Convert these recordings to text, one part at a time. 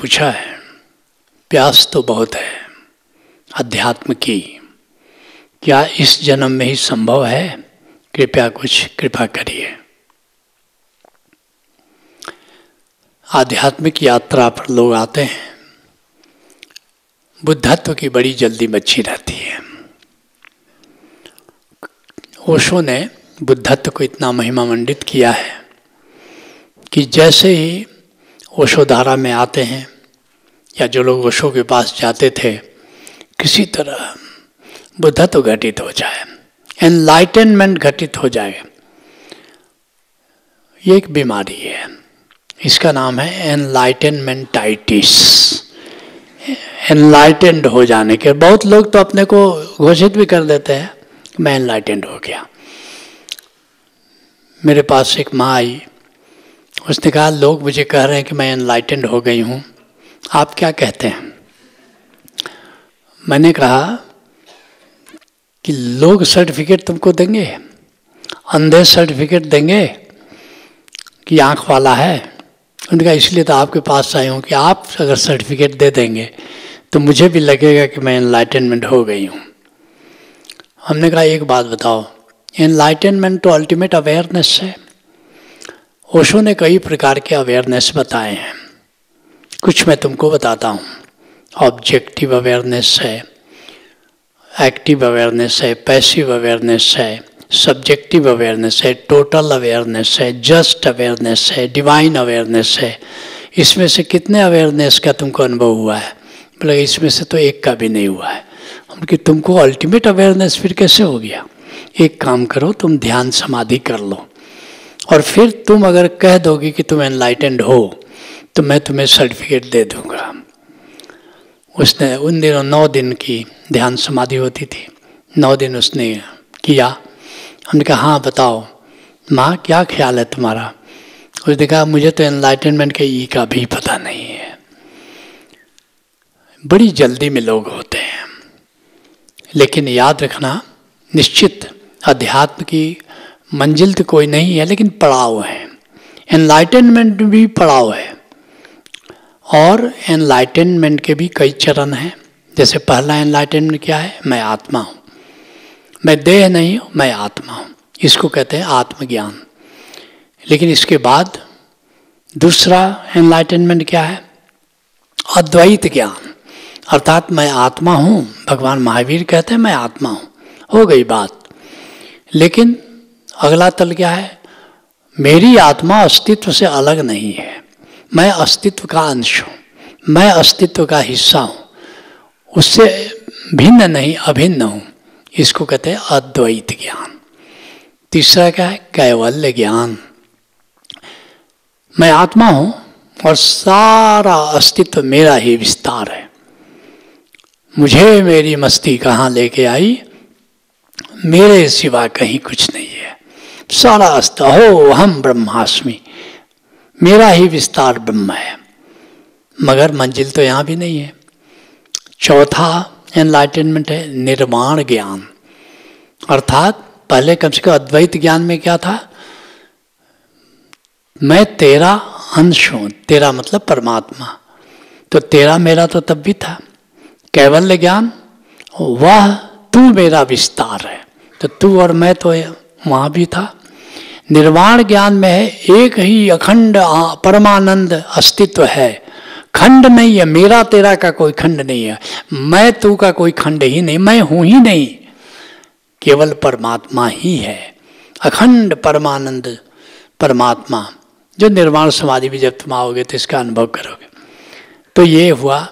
पूछा है। प्यास तो बहुत है। अध्यात्म की, क्या इस जन्म में ही संभव है? कृपया कुछ कृपा करिए। आध्यात्मिक यात्रा पर लोग आते हैं। बुद्धत्व की बड़ी जल्दी मच्छी रहती है। ओशो ने बुद्धत्व को इतना महिमा मंडित किया है कि जैसे ही ओशोधारा में आते हैं, या जो लोग ओशो के पास जाते थे, किसी तरह बुद्धत्व घटित हो जाए एनलाइटनमेंट घटित हो जाए। ये एक बीमारी है। इसका नाम है एनलाइटनमेंटाइटिस एनलाइटेंड हो जाने के, बहुत लोग तो अपने को घोषित भी कर देते हैं, मैं एनलाइटेंड हो गया। मेरे पास एक माँ आई उसने कहा, लोग मुझे कह रहे हैं कि मैं एनलाइटेंड हो गई हूँ। आप क्या कहते हैं? मैंने कहा कि, लोग सर्टिफिकेट तुमको देंगे? अंधे सर्टिफिकेट देंगे कि आँख वाला है? उन्होंने कहा, इसलिए तो आपके पास आई हूँ कि आप अगर सर्टिफिकेट दे देंगे तो मुझे भी लगेगा कि मैं एनलाइटनमेंट हो गई हूँ। हमने कहा, एक बात बताओ एनलाइटनमेंट तो अल्टीमेट अवेयरनेस है। ओशो ने कई प्रकार के अवेयरनेस बताए हैं। कुछ मैं तुमको बताता हूँ। ऑब्जेक्टिव अवेयरनेस है एक्टिव अवेयरनेस है पैसिव अवेयरनेस है सब्जेक्टिव अवेयरनेस है टोटल अवेयरनेस है जस्ट अवेयरनेस है डिवाइन अवेयरनेस है। इसमें से कितने अवेयरनेस का तुमको अनुभव हुआ है? बोले, इसमें से तो एक का भी नहीं हुआ है। उनकी तुमको अल्टीमेट अवेयरनेस फिर कैसे हो गया? एक काम करो, तुम ध्यान समाधि कर लो। और फिर तुम अगर कह दोगे कि तुम एनलाइटेंड हो तो मैं तुम्हें सर्टिफिकेट दे दूँगा। उसने, उन दिनों नौ दिन की ध्यान समाधि होती थी। नौ दिन उसने किया। हमने कहा हाँ बताओ, माँ, क्या ख्याल है तुम्हारा? उसने कहा, मुझे तो एनलाइटनमेंट के ई का भी पता नहीं है। बड़ी जल्दी में लोग होते हैं। लेकिन याद रखना, निश्चित अध्यात्म की मंजिल तो कोई नहीं है, लेकिन पड़ाव है। एनलाइटनमेंट भी पड़ाव है। और एनलाइटनमेंट के भी कई चरण हैं। जैसे पहला एनलाइटनमेंट क्या है? मैं आत्मा हूँ। मैं देह नहीं हूँ, मैं आत्मा हूँ। इसको कहते हैं आत्मज्ञान। लेकिन इसके बाद दूसरा एनलाइटनमेंट क्या है? अद्वैत ज्ञान। अर्थात मैं आत्मा हूँ। भगवान महावीर कहते हैं मैं आत्मा हूँ। हो गई बात। लेकिन अगला तल क्या है? मेरी आत्मा अस्तित्व से अलग नहीं है। मैं अस्तित्व का अंश हूँ। मैं अस्तित्व का हिस्सा हूँ। उससे भिन्न नहीं, अभिन्न हूँ। इसको कहते हैं अद्वैत ज्ञान। तीसरा क्या है? कैवल्य ज्ञान। मैं आत्मा हूँ और सारा अस्तित्व मेरा ही विस्तार है। मुझे मेरी मस्ती कहाँ लेके आई? मेरे सिवा कहीं कुछ नहीं है। सारा अस्त हो, हम ब्रह्मास्मि। मेरा ही विस्तार ब्रह्म है। मगर मंजिल तो यहाँ भी नहीं है। चौथा एनलाइटनमेंट है निर्माण ज्ञान। अर्थात, पहले कम से कम अद्वैत ज्ञान में क्या था? मैं तेरा अंश हूँ, तेरा मतलब परमात्मा। तो तेरा मेरा तो तब भी था। कैवल्य ज्ञान, वह तू मेरा विस्तार है। तो तू और मैं तो वहाँ भी था। निर्वाण ज्ञान में है एक ही अखंड परमानंद अस्तित्व है। खंड नहीं है, मेरा तेरा का कोई खंड नहीं है। मैं तू का कोई खंड ही नहीं, मैं हूँ ही नहीं। केवल परमात्मा ही है। अखंड परमानंद परमात्मा। जो निर्वाण समाधि भी जब तुम आओगे तो इसका अनुभव करोगे। तो ये हुआ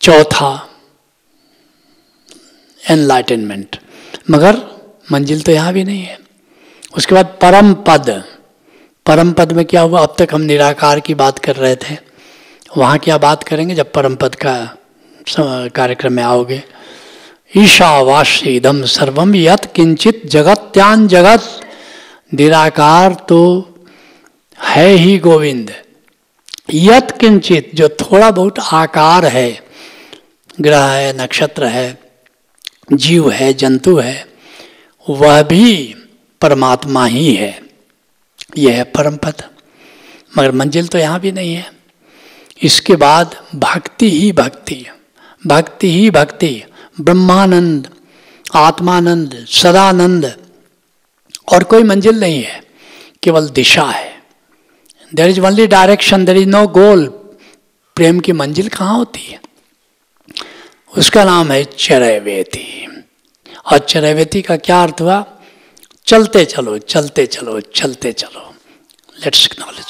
चौथा एनलाइटनमेंट मगर मंजिल तो यहाँ भी नहीं है। उसके बाद परम पद। परम पद में क्या हुआ? अब तक हम निराकार की बात कर रहे थे। वहाँ क्या बात करेंगे? जब परम पद का कार्यक्रम में आओगे। ईशावास्य इदम सर्वम यत किंचित जगत त्यान जगत। निराकार तो है ही गोविंद। यत किंचित जो थोड़ा बहुत आकार है, ग्रह है, नक्षत्र है, जीव है, जंतु है वह भी परमात्मा ही है। यह है परम पद मगर मंजिल तो यहाँ भी नहीं है। इसके बाद भक्ति ही भक्ति भक्ति ही भक्ति, ब्रह्मानंद, आत्मानंद, सदानंद। और कोई मंजिल नहीं है, केवल दिशा है। There is only direction there is no goal प्रेम की मंजिल कहाँ होती है? उसका नाम है चरैवेती और चरवती का क्या अर्थ हुआ? चलते चलो चलते चलो चलते चलो। Let's knowledge